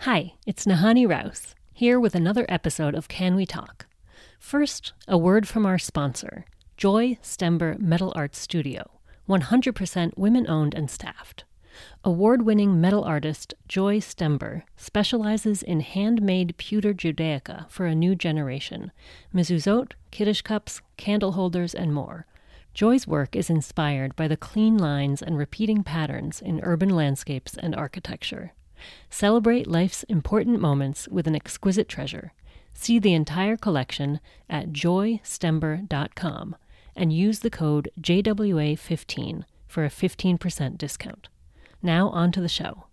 Hi, it's Nahanni Rous, here with another episode of Can We Talk? First, a word from our sponsor, Joy Stember Metal Arts Studio, 100% women owned and staffed. Award winning metal artist Joy Stember specializes in handmade pewter Judaica for a new generation mezuzot, kiddush cups, candle holders, and more. Joy's work is inspired by the clean lines and repeating patterns in urban landscapes and architecture. Celebrate life's important moments with an exquisite treasure. See the entire collection at joystember.com and use the code JWA15 for a 15% discount. Now, on to the show.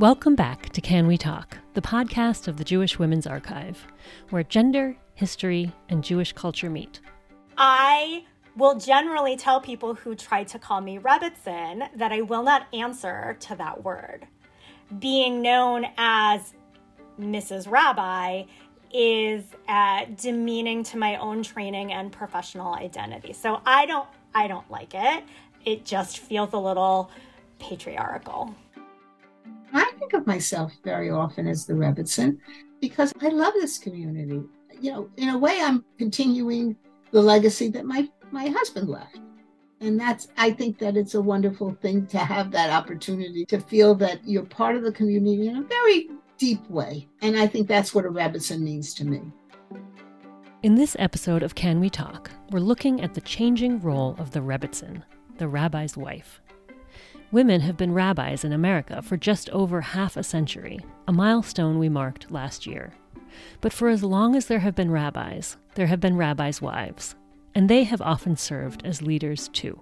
Welcome back to Can We Talk, the podcast of the Jewish Women's Archive, where gender, history, and Jewish culture meet. I will generally tell people who try to call me Rebbetzin that I will not answer to that word. Being known as Mrs. Rabbi is uh, demeaning to my own training and professional identity. So I don't I don't like it. It just feels a little patriarchal. I think of myself very often as the Rebbetzin because I love this community. You know, in a way, I'm continuing the legacy that my my husband left. And that's, I think that it's a wonderful thing to have that opportunity to feel that you're part of the community in a very deep way. And I think that's what a Rebbetzin means to me. In this episode of Can We Talk, we're looking at the changing role of the Rebbetzin, the rabbi's wife. Women have been rabbis in America for just over half a century, a milestone we marked last year. But for as long as there have been rabbis, there have been rabbis' wives, and they have often served as leaders too.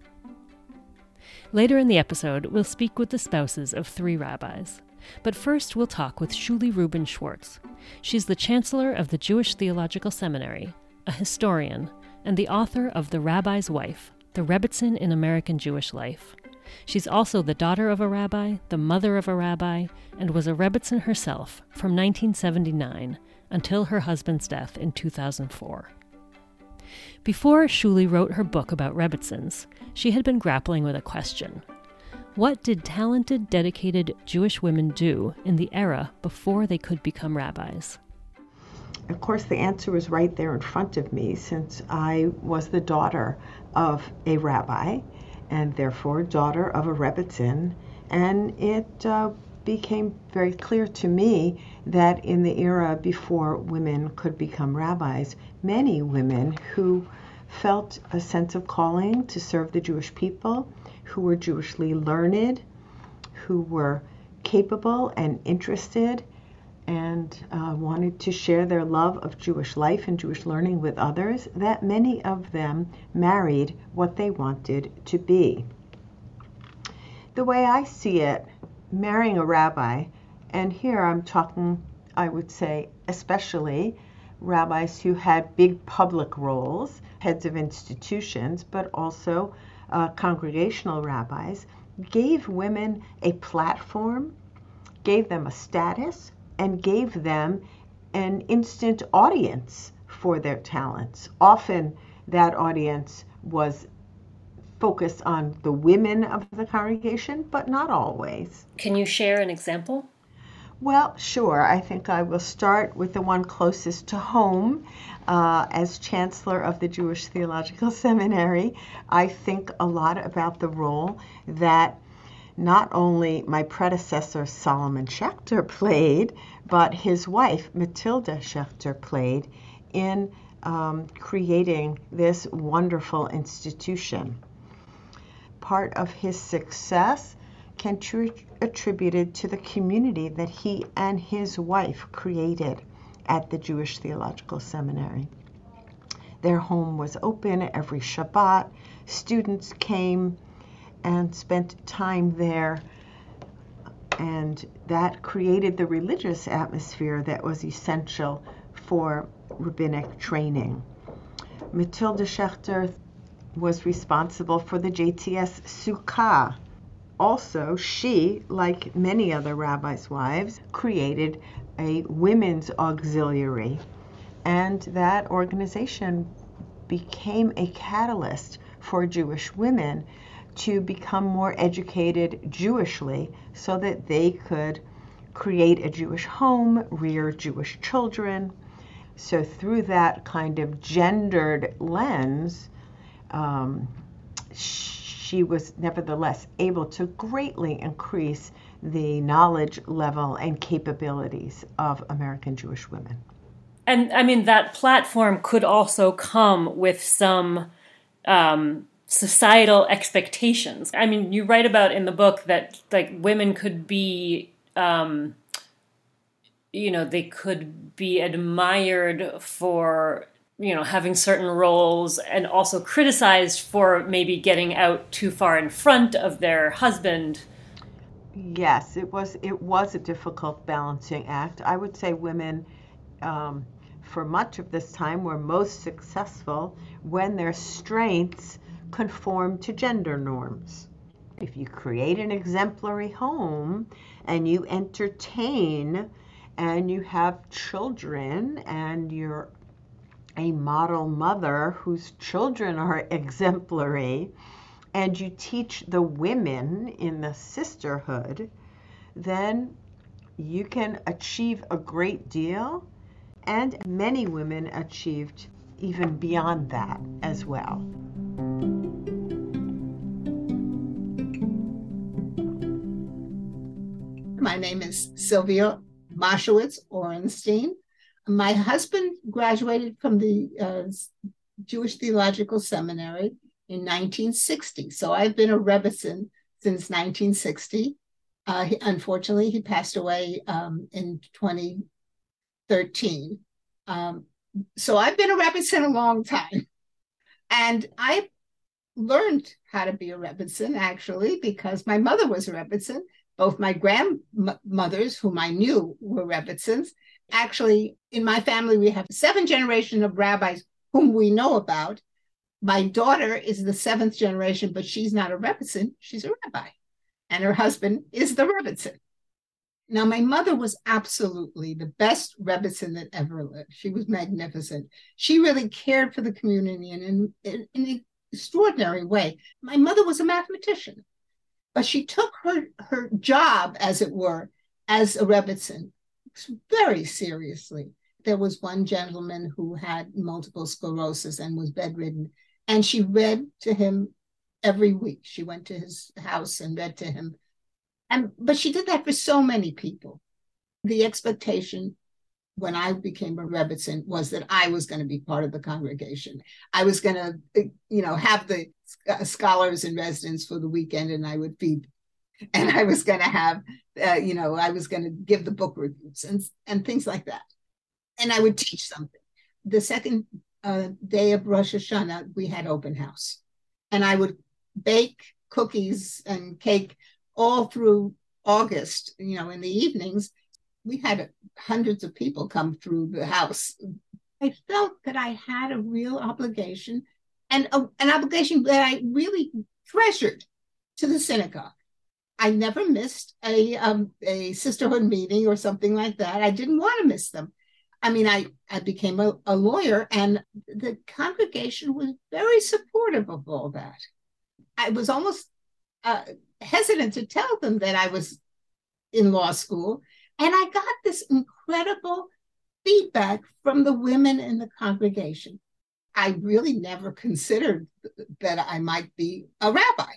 Later in the episode, we'll speak with the spouses of three rabbis. But first, we'll talk with Shuly Rubin Schwartz. She's the chancellor of the Jewish Theological Seminary, a historian, and the author of The Rabbi's Wife The Rebbetzin in American Jewish Life. She's also the daughter of a rabbi, the mother of a rabbi, and was a Rebbetzin herself from 1979 until her husband's death in 2004. Before Shuly wrote her book about Rebbetzins, she had been grappling with a question. What did talented, dedicated Jewish women do in the era before they could become rabbis? Of course, the answer was right there in front of me since I was the daughter of a rabbi and therefore daughter of a Rebbetzin, and it uh, became very clear to me that in the era before women could become rabbis, many women who felt a sense of calling to serve the Jewish people, who were Jewishly learned, who were capable and interested, and uh, wanted to share their love of Jewish life and Jewish learning with others, that many of them married what they wanted to be. The way I see it, marrying a rabbi, and here I'm talking, I would say, especially rabbis who had big public roles, heads of institutions, but also uh, congregational rabbis, gave women a platform, gave them a status, and gave them an instant audience for their talents. Often that audience was focused on the women of the congregation, but not always. Can you share an example? Well, sure. I think I will start with the one closest to home. Uh, as Chancellor of the Jewish Theological Seminary, I think a lot about the role that not only my predecessor Solomon Schechter played, but his wife Matilda Schechter played in um, creating this wonderful institution. Part of his success can be attributed to the community that he and his wife created at the Jewish Theological Seminary. Their home was open every Shabbat. Students came and spent time there, and that created the religious atmosphere that was essential for rabbinic training. Matilda Schechter was responsible for the JTS Sukkah, also, she, like many other rabbis' wives, created a women's auxiliary, and that organization became a catalyst for Jewish women to become more educated Jewishly so that they could create a Jewish home, rear Jewish children. So, through that kind of gendered lens, um, she was nevertheless able to greatly increase the knowledge level and capabilities of American Jewish women. And I mean, that platform could also come with some um, societal expectations. I mean, you write about in the book that like women could be, um, you know, they could be admired for you know having certain roles and also criticized for maybe getting out too far in front of their husband. Yes it was it was a difficult balancing act. I would say women um, for much of this time were most successful when their strengths conform to gender norms. If you create an exemplary home and you entertain and you have children and you're a model mother whose children are exemplary, and you teach the women in the sisterhood, then you can achieve a great deal. And many women achieved even beyond that as well. My name is Sylvia Moshowitz Orenstein my husband graduated from the uh, Jewish Theological Seminary in 1960. So I've been a Rebbetzin since 1960. Uh, he, unfortunately, he passed away um, in 2013. Um, so I've been a Rebbetzin a long time. And I learned how to be a Rebbetzin actually because my mother was a Rebbetzin. Both my grandmothers, whom I knew were Rebbetzins, Actually, in my family, we have seven generations of rabbis whom we know about. My daughter is the seventh generation, but she's not a Rebbetzin, she's a rabbi. And her husband is the Rebbetzin. Now, my mother was absolutely the best Rebbetzin that ever lived. She was magnificent. She really cared for the community in, an extraordinary way. My mother was a mathematician, but she took her, her job, as it were, as a Rebbetzin very seriously. There was one gentleman who had multiple sclerosis and was bedridden, and she read to him every week. She went to his house and read to him. And but she did that for so many people. The expectation when I became a Rebbetzin was that I was going to be part of the congregation. I was going to, you know, have the scholars in residence for the weekend, and I would feed and I was going to have, uh, you know, I was going to give the book reviews and and things like that, and I would teach something. The second uh, day of Rosh Hashanah, we had open house, and I would bake cookies and cake all through August. You know, in the evenings, we had hundreds of people come through the house. I felt that I had a real obligation, and a, an obligation that I really treasured to the synagogue I never missed a um, a sisterhood meeting or something like that. I didn't want to miss them. I mean, I, I became a, a lawyer, and the congregation was very supportive of all that. I was almost uh, hesitant to tell them that I was in law school, and I got this incredible feedback from the women in the congregation. I really never considered that I might be a rabbi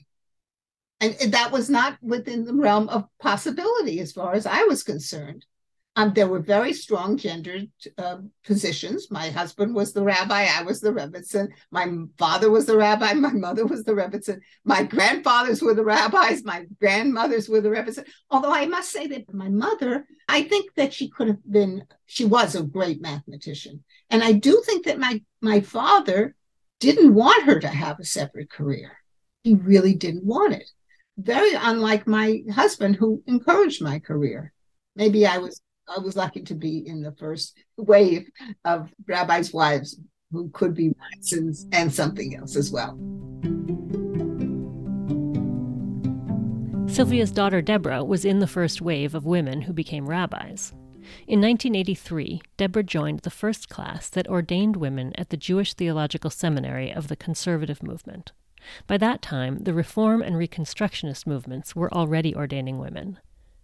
and that was not within the realm of possibility as far as I was concerned. Um, there were very strong gendered uh, positions. My husband was the rabbi, I was the Rebbetzin. My father was the rabbi, my mother was the Rebbetzin. My grandfathers were the rabbis, my grandmothers were the Rebbetzin. Although I must say that my mother, I think that she could have been, she was a great mathematician. And I do think that my, my father didn't want her to have a separate career. He really didn't want it very unlike my husband who encouraged my career. Maybe I was I was lucky to be in the first wave of rabbis' wives who could be and, and something else as well. Sylvia's daughter Deborah was in the first wave of women who became rabbis. In 1983, Deborah joined the first class that ordained women at the Jewish Theological Seminary of the Conservative Movement. By that time, the Reform and Reconstructionist movements were already ordaining women.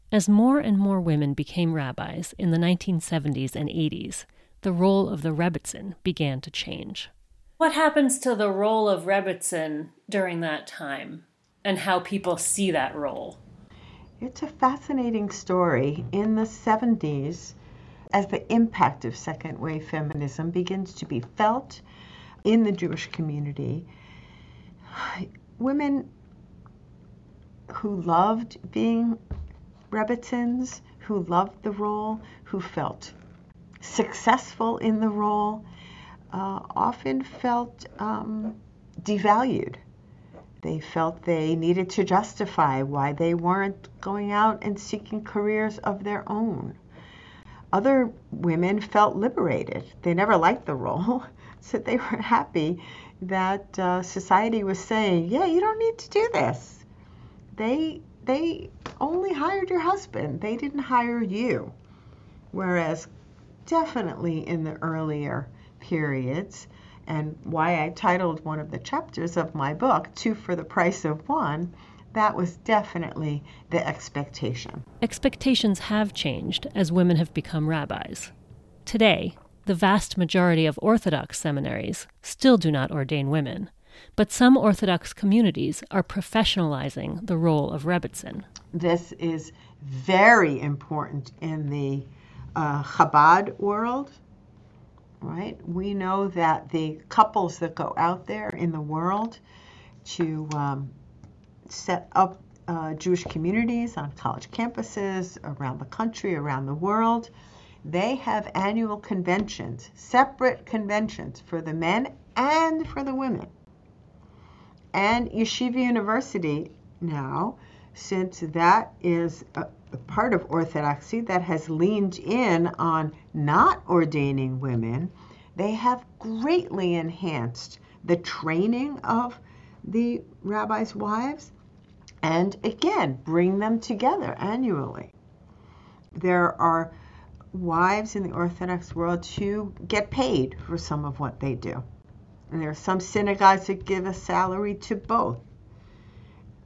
As more and more women became rabbis in the 1970s and 80s, the role of the Rebbetzin began to change. What happens to the role of Rebbetzin during that time and how people see that role? It's a fascinating story. In the 70s, as the impact of second wave feminism begins to be felt in the Jewish community, women who loved being Rebbetzins, who loved the role, who felt successful in the role, uh, often felt um, devalued. They felt they needed to justify why they weren't going out and seeking careers of their own. Other women felt liberated. They never liked the role, so they were happy that uh, society was saying, "Yeah, you don't need to do this." They they only hired your husband. They didn't hire you. Whereas definitely in the earlier periods, and why I titled one of the chapters of my book, Two for the Price of One, that was definitely the expectation. Expectations have changed as women have become rabbis. Today, the vast majority of Orthodox seminaries still do not ordain women, but some Orthodox communities are professionalizing the role of Rebbetzin. This is very important in the uh, Chabad world, right? We know that the couples that go out there in the world to um, set up uh, Jewish communities on college campuses around the country, around the world, they have annual conventions, separate conventions for the men and for the women. And Yeshiva University now, since that is a, a part of Orthodoxy that has leaned in on not ordaining women, they have greatly enhanced the training of the rabbis' wives and again bring them together annually. There are wives in the Orthodox world who get paid for some of what they do. And there are some synagogues that give a salary to both.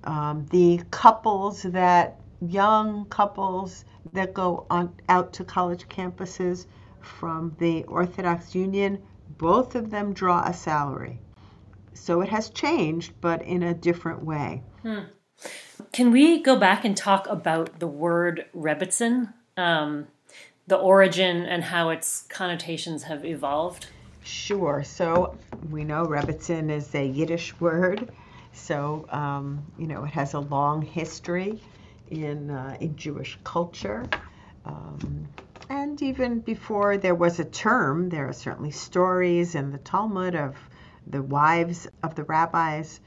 Um, the couples that, young couples that go on out to college campuses from the Orthodox Union, both of them draw a salary. So it has changed, but in a different way. Hmm. Can we go back and talk about the word Rebbetzin, um, the origin, and how its connotations have evolved? Sure. So we know Rebbetzin is a Yiddish word. So, um, you know, it has a long history in, uh, in Jewish culture. Um, and even before there was a term, there are certainly stories in the Talmud of the wives of the rabbis.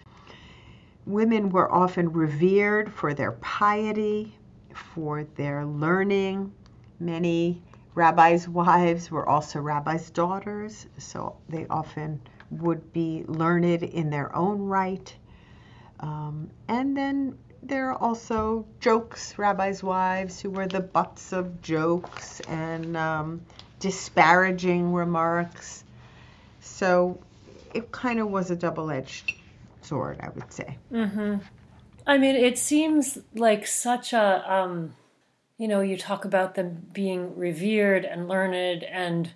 Women were often revered for their piety, for their learning. Many rabbis' wives were also rabbis' daughters, so they often would be learned in their own right. Um, and then there are also jokes, rabbis' wives who were the butts of jokes and um, disparaging remarks. So it kind of was a double edged sword, I would say. Mm-hmm. I mean, it seems like such a, um, you know, you talk about them being revered and learned, and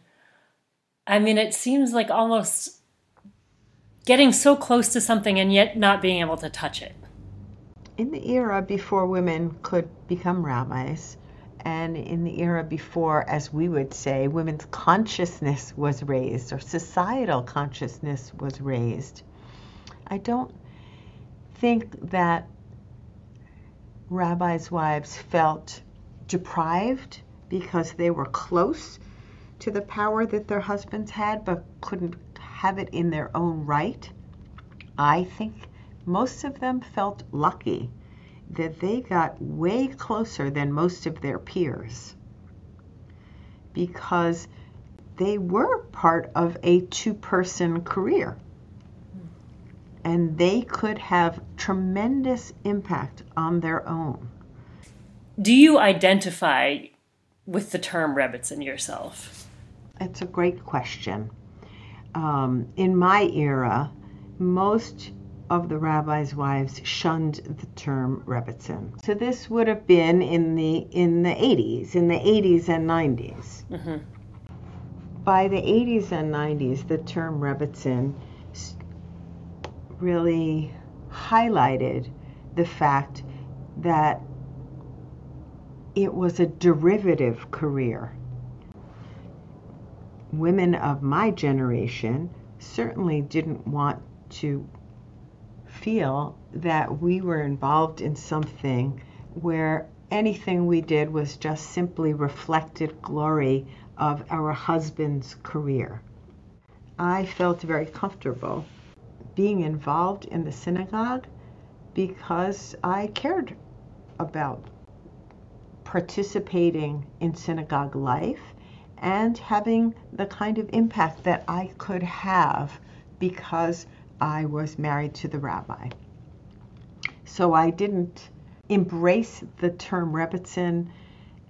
I mean, it seems like almost getting so close to something and yet not being able to touch it. In the era before women could become rabbis, and in the era before, as we would say, women's consciousness was raised or societal consciousness was raised. I don't think that rabbis' wives felt deprived because they were close to the power that their husbands had but couldn't have it in their own right. I think most of them felt lucky that they got way closer than most of their peers because they were part of a two person career. And they could have tremendous impact on their own. Do you identify with the term Rebbetzin yourself? It's a great question. Um, in my era, most of the rabbis' wives shunned the term Rebbetzin. So this would have been in the in the 80s, in the 80s and 90s. Mm-hmm. By the 80s and 90s, the term Rebbetzin really highlighted the fact that it was a derivative career. Women of my generation certainly didn't want to feel that we were involved in something where anything we did was just simply reflected glory of our husband's career. I felt very comfortable being involved in the synagogue because I cared about participating in synagogue life and having the kind of impact that I could have because I was married to the rabbi. So I didn't embrace the term Rebbetzin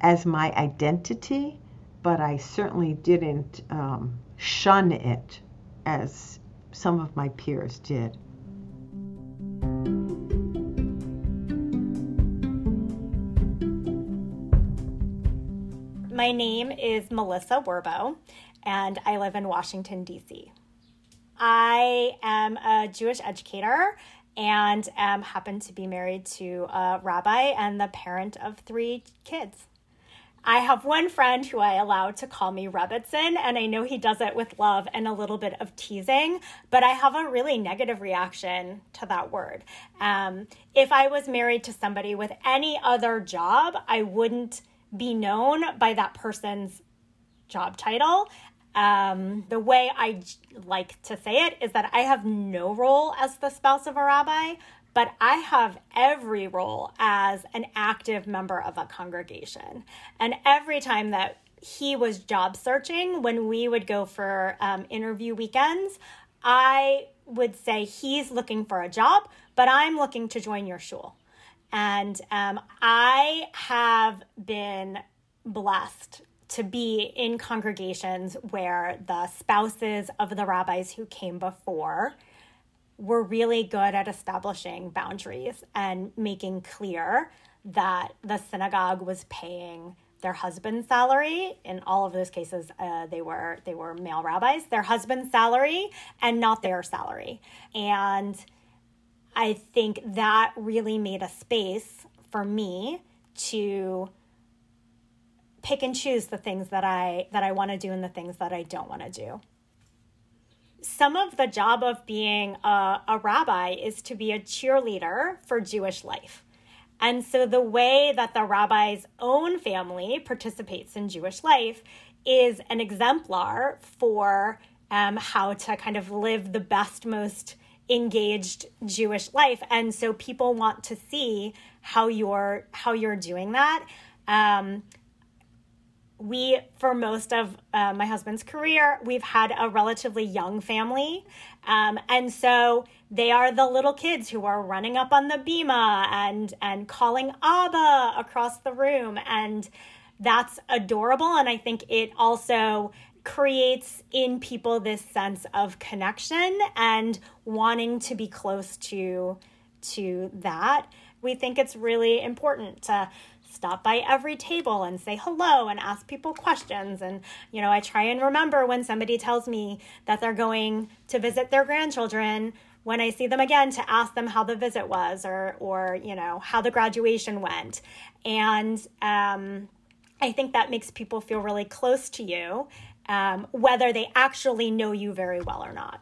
as my identity, but I certainly didn't um, shun it as some of my peers did. My name is Melissa Werbo, and I live in Washington, D.C. I am a Jewish educator and um, happen to be married to a rabbi and the parent of three kids. I have one friend who I allow to call me Rebbetzin, and I know he does it with love and a little bit of teasing, but I have a really negative reaction to that word. Um, if I was married to somebody with any other job, I wouldn't be known by that person's job title. Um, the way I like to say it is that I have no role as the spouse of a rabbi, but I have every role as an active member of a congregation. And every time that he was job searching, when we would go for um, interview weekends, I would say, He's looking for a job, but I'm looking to join your shul. And um, I have been blessed to be in congregations where the spouses of the rabbis who came before were really good at establishing boundaries and making clear that the synagogue was paying their husband's salary. In all of those cases uh, they were they were male rabbis their husband's salary and not their salary. And i think that really made a space for me to pick and choose the things that I that I want to do and the things that I don't want to do. Some of the job of being a, a rabbi is to be a cheerleader for Jewish life. And so the way that the rabbi's own family participates in Jewish life is an exemplar for um, how to kind of live the best, most engaged Jewish life. And so people want to see how you're how you're doing that. Um, we, for most of uh, my husband's career, we've had a relatively young family. Um, and so they are the little kids who are running up on the bima and, and calling Abba across the room. And that's adorable. And I think it also creates in people this sense of connection and wanting to be close to to that. We think it's really important to stop by every table and say hello and ask people questions. And, you know, I try and remember when somebody tells me that they're going to visit their grandchildren when I see them again to ask them how the visit was or, or you know, how the graduation went. And um, I think that makes people feel really close to you, um, whether they actually know you very well or not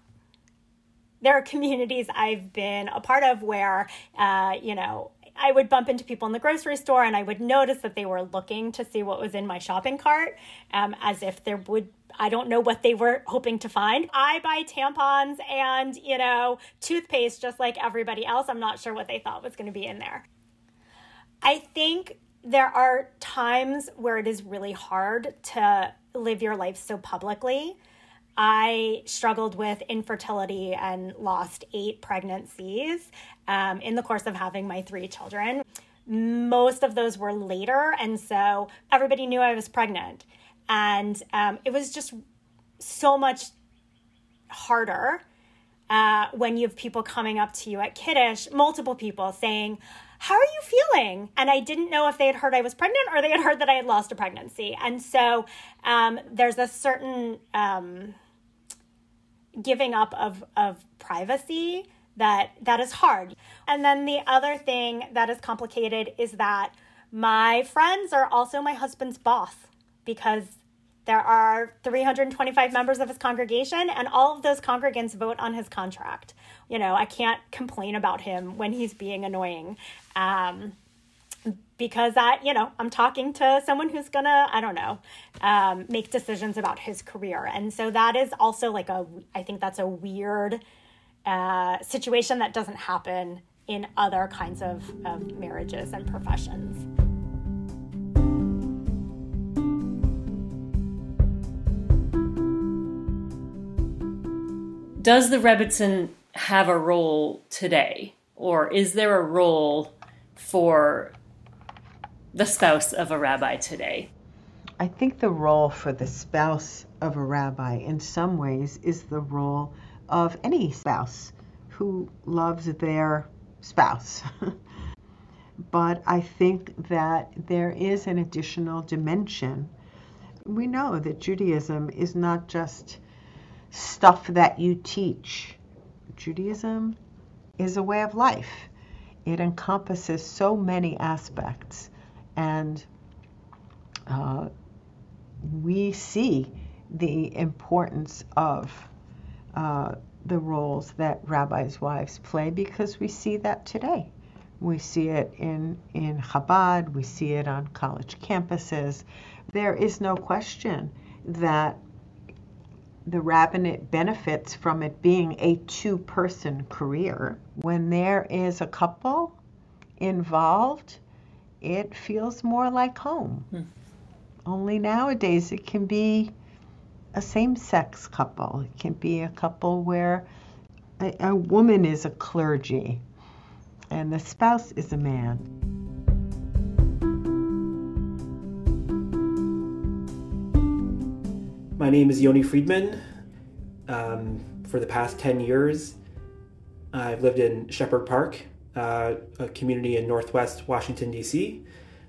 there are communities I've been a part of where, uh, you know, I would bump into people in the grocery store and I would notice that they were looking to see what was in my shopping cart, um, as if there would I don't know what they were hoping to find. I buy tampons and, you know, toothpaste just like everybody else. I'm not sure what they thought was going to be in there. I think there are times where it is really hard to live your life so publicly. I struggled with infertility and lost eight pregnancies um, in the course of having my three children. Most of those were later, and so everybody knew I was pregnant. And um, it was just so much harder uh, when you have people coming up to you at Kiddush, multiple people saying, How are you feeling? And I didn't know if they had heard I was pregnant or they had heard that I had lost a pregnancy. And so um, there's a certain um, giving up of, of privacy that that is hard. And then the other thing that is complicated is that my friends are also my husband's boss because there are 325 members of his congregation, and all of those congregants vote on his contract. You know, I can't complain about him when he's being annoying. Um, because that, you know, I'm talking to someone who's gonna, I don't know, um, make decisions about his career. And so that is also like a, I think that's a weird uh, situation that doesn't happen in other kinds of, of marriages and professions. does the Rebbetzin have a role today? Or is there a role for the spouse of a rabbi today? I think the role for the spouse of a rabbi, in some ways, is the role of any spouse who loves their spouse. but I think that there is an additional dimension. We know that Judaism is not just stuff that you teach. Judaism is a way of life. It encompasses so many aspects, and uh, we see the importance of uh, the roles that rabbis' wives play because we see that today. We see it in, in Chabad, we see it on college campuses. There is no question that the rabbinate benefits from it being a two person career. When there is a couple involved, it feels more like home. Hmm. Only nowadays it can be a same sex couple, it can be a couple where a, a woman is a clergy and the spouse is a man. My name is Yoni Friedman. Um, for the past 10 years, I've lived in Shepherd Park, uh, a community in northwest Washington, D.C.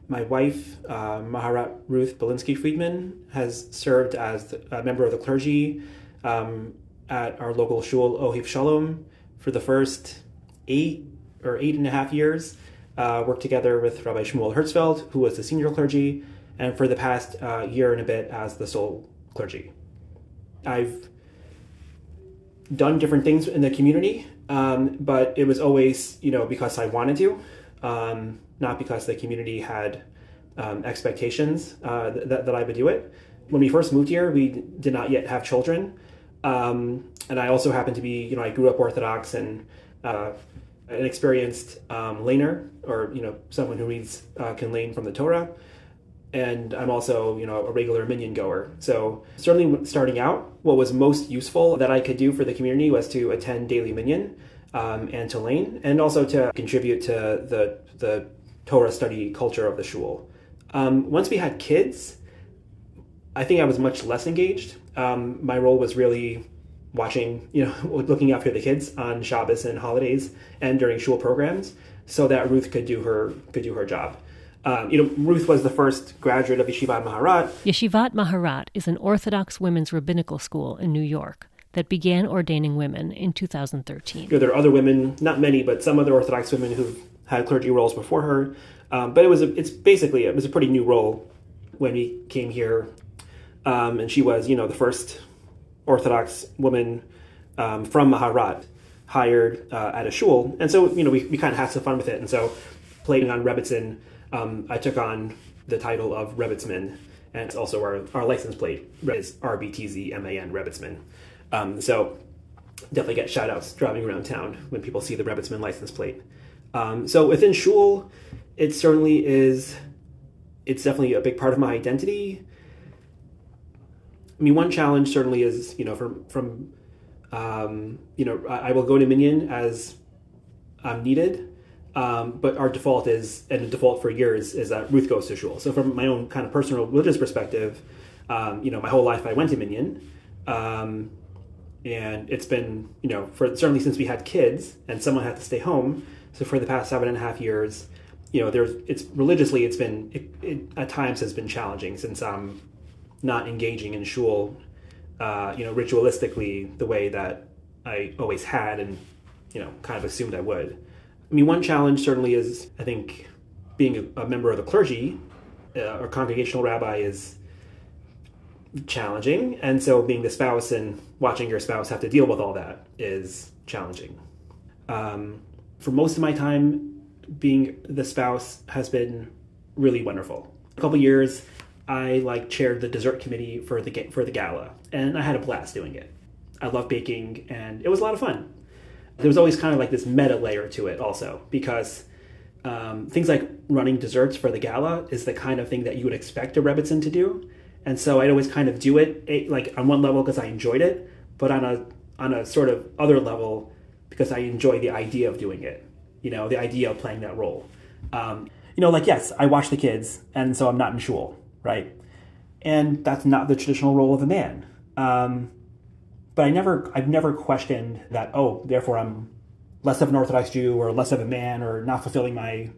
My wife, uh, Maharat Ruth Balinsky Friedman, has served as a member of the clergy um, at our local shul, Ohev Sholom, for the first eight or eight and a half years. Uh, worked together with Rabbi Shmuel Herzfeld, who was the senior clergy, and for the past uh, year and a bit as the sole clergy. I've done different things in the community, um, but it was always, you know, because I wanted to, um, not because the community had um, expectations uh, that, that I would do it. When we first moved here, we did not yet have children. Um, and I also happened to be, you know, I grew up Orthodox and uh, an experienced um, laner, or, you know, someone who reads uh, can lane from the Torah and I'm also, you know, a regular minyan goer. So certainly starting out, what was most useful that I could do for the community was to attend daily minion um, and to lane, and also to contribute to the the Torah study culture of the shul. Um, once we had kids, I think I was much less engaged. Um, my role was really watching, you know, looking after the kids on Shabbos and holidays and during shul programs, so that Ruth could do her could do her job. Um, you know, Ruth was the first graduate of Yeshivat Maharat. Yeshivat Maharat is an Orthodox women's rabbinical school in New York that began ordaining women in 2013. You know, there are other women, not many, but some other Orthodox women who've had clergy roles before her. Um, but it was a, it's basically it was a pretty new role when we came here, um, and she was you know the first Orthodox woman um, from Maharat hired uh, at a shul, and so you know we, we kind of had some fun with it, and so playing on Rebbetzin um, I took on the title of Rebbitzman, and it's also our, our license plate is RBTZMAN Rebbitzman. Um, so definitely get shout outs driving around town when people see the Rebbitzman license plate. Um, so within Shul, it certainly is, it's definitely a big part of my identity. I mean, one challenge certainly is, you know, from, from um, you know, I, I will go to Minyan as I'm needed. Um, but our default is, and the default for years is that Ruth goes to shul. So from my own kind of personal religious perspective, um, you know, my whole life I went to Minyan, um, and it's been you know for certainly since we had kids and someone had to stay home. So for the past seven and a half years, you know, there's it's religiously it's been it, it at times has been challenging since I'm not engaging in shul, uh, you know, ritualistically the way that I always had and you know kind of assumed I would. I mean, one challenge certainly is I think being a, a member of the clergy uh, or congregational rabbi is challenging, and so being the spouse and watching your spouse have to deal with all that is challenging. Um, for most of my time, being the spouse has been really wonderful. A couple years, I like chaired the dessert committee for the for the gala, and I had a blast doing it. I love baking, and it was a lot of fun. There was always kind of like this meta layer to it, also because um, things like running desserts for the gala is the kind of thing that you would expect a Rebbetzin to do, and so I'd always kind of do it eh, like on one level because I enjoyed it, but on a on a sort of other level because I enjoy the idea of doing it. You know, the idea of playing that role. Um, you know, like yes, I watch the kids, and so I'm not in shul, right? And that's not the traditional role of a man. Um, but I never, I've never questioned that. Oh, therefore I'm less of an Orthodox Jew or less of a man or not fulfilling my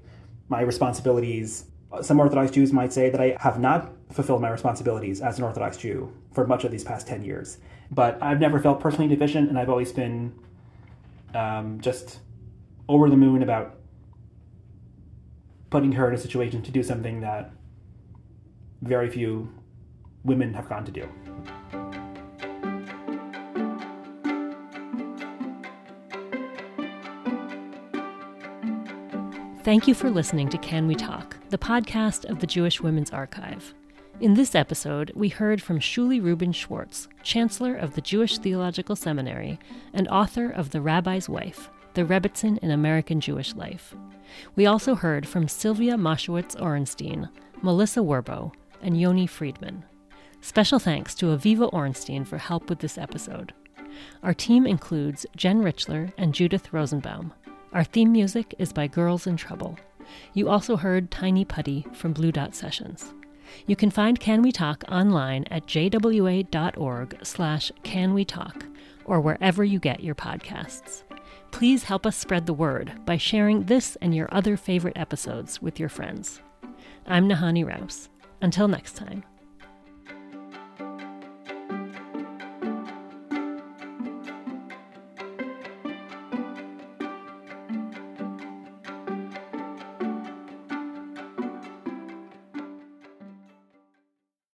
my responsibilities. Some Orthodox Jews might say that I have not fulfilled my responsibilities as an Orthodox Jew for much of these past 10 years. But I've never felt personally deficient, and I've always been um, just over the moon about putting her in a situation to do something that very few women have gone to do. Thank you for listening to Can We Talk, the podcast of the Jewish Women's Archive. In this episode, we heard from Shuly Rubin Schwartz, Chancellor of the Jewish Theological Seminary and author of The Rabbi's Wife, The Rebbetzin in American Jewish Life. We also heard from Sylvia Moshowitz Orenstein, Melissa Werbo, and Yoni Friedman. Special thanks to Aviva Orenstein for help with this episode. Our team includes Jen Richler and Judith Rosenbaum. Our theme music is by Girls in Trouble. You also heard Tiny Putty from Blue Dot Sessions. You can find Can We Talk online at jwa.org slash can we talk or wherever you get your podcasts. Please help us spread the word by sharing this and your other favorite episodes with your friends. I'm Nahanni Rous. Until next time.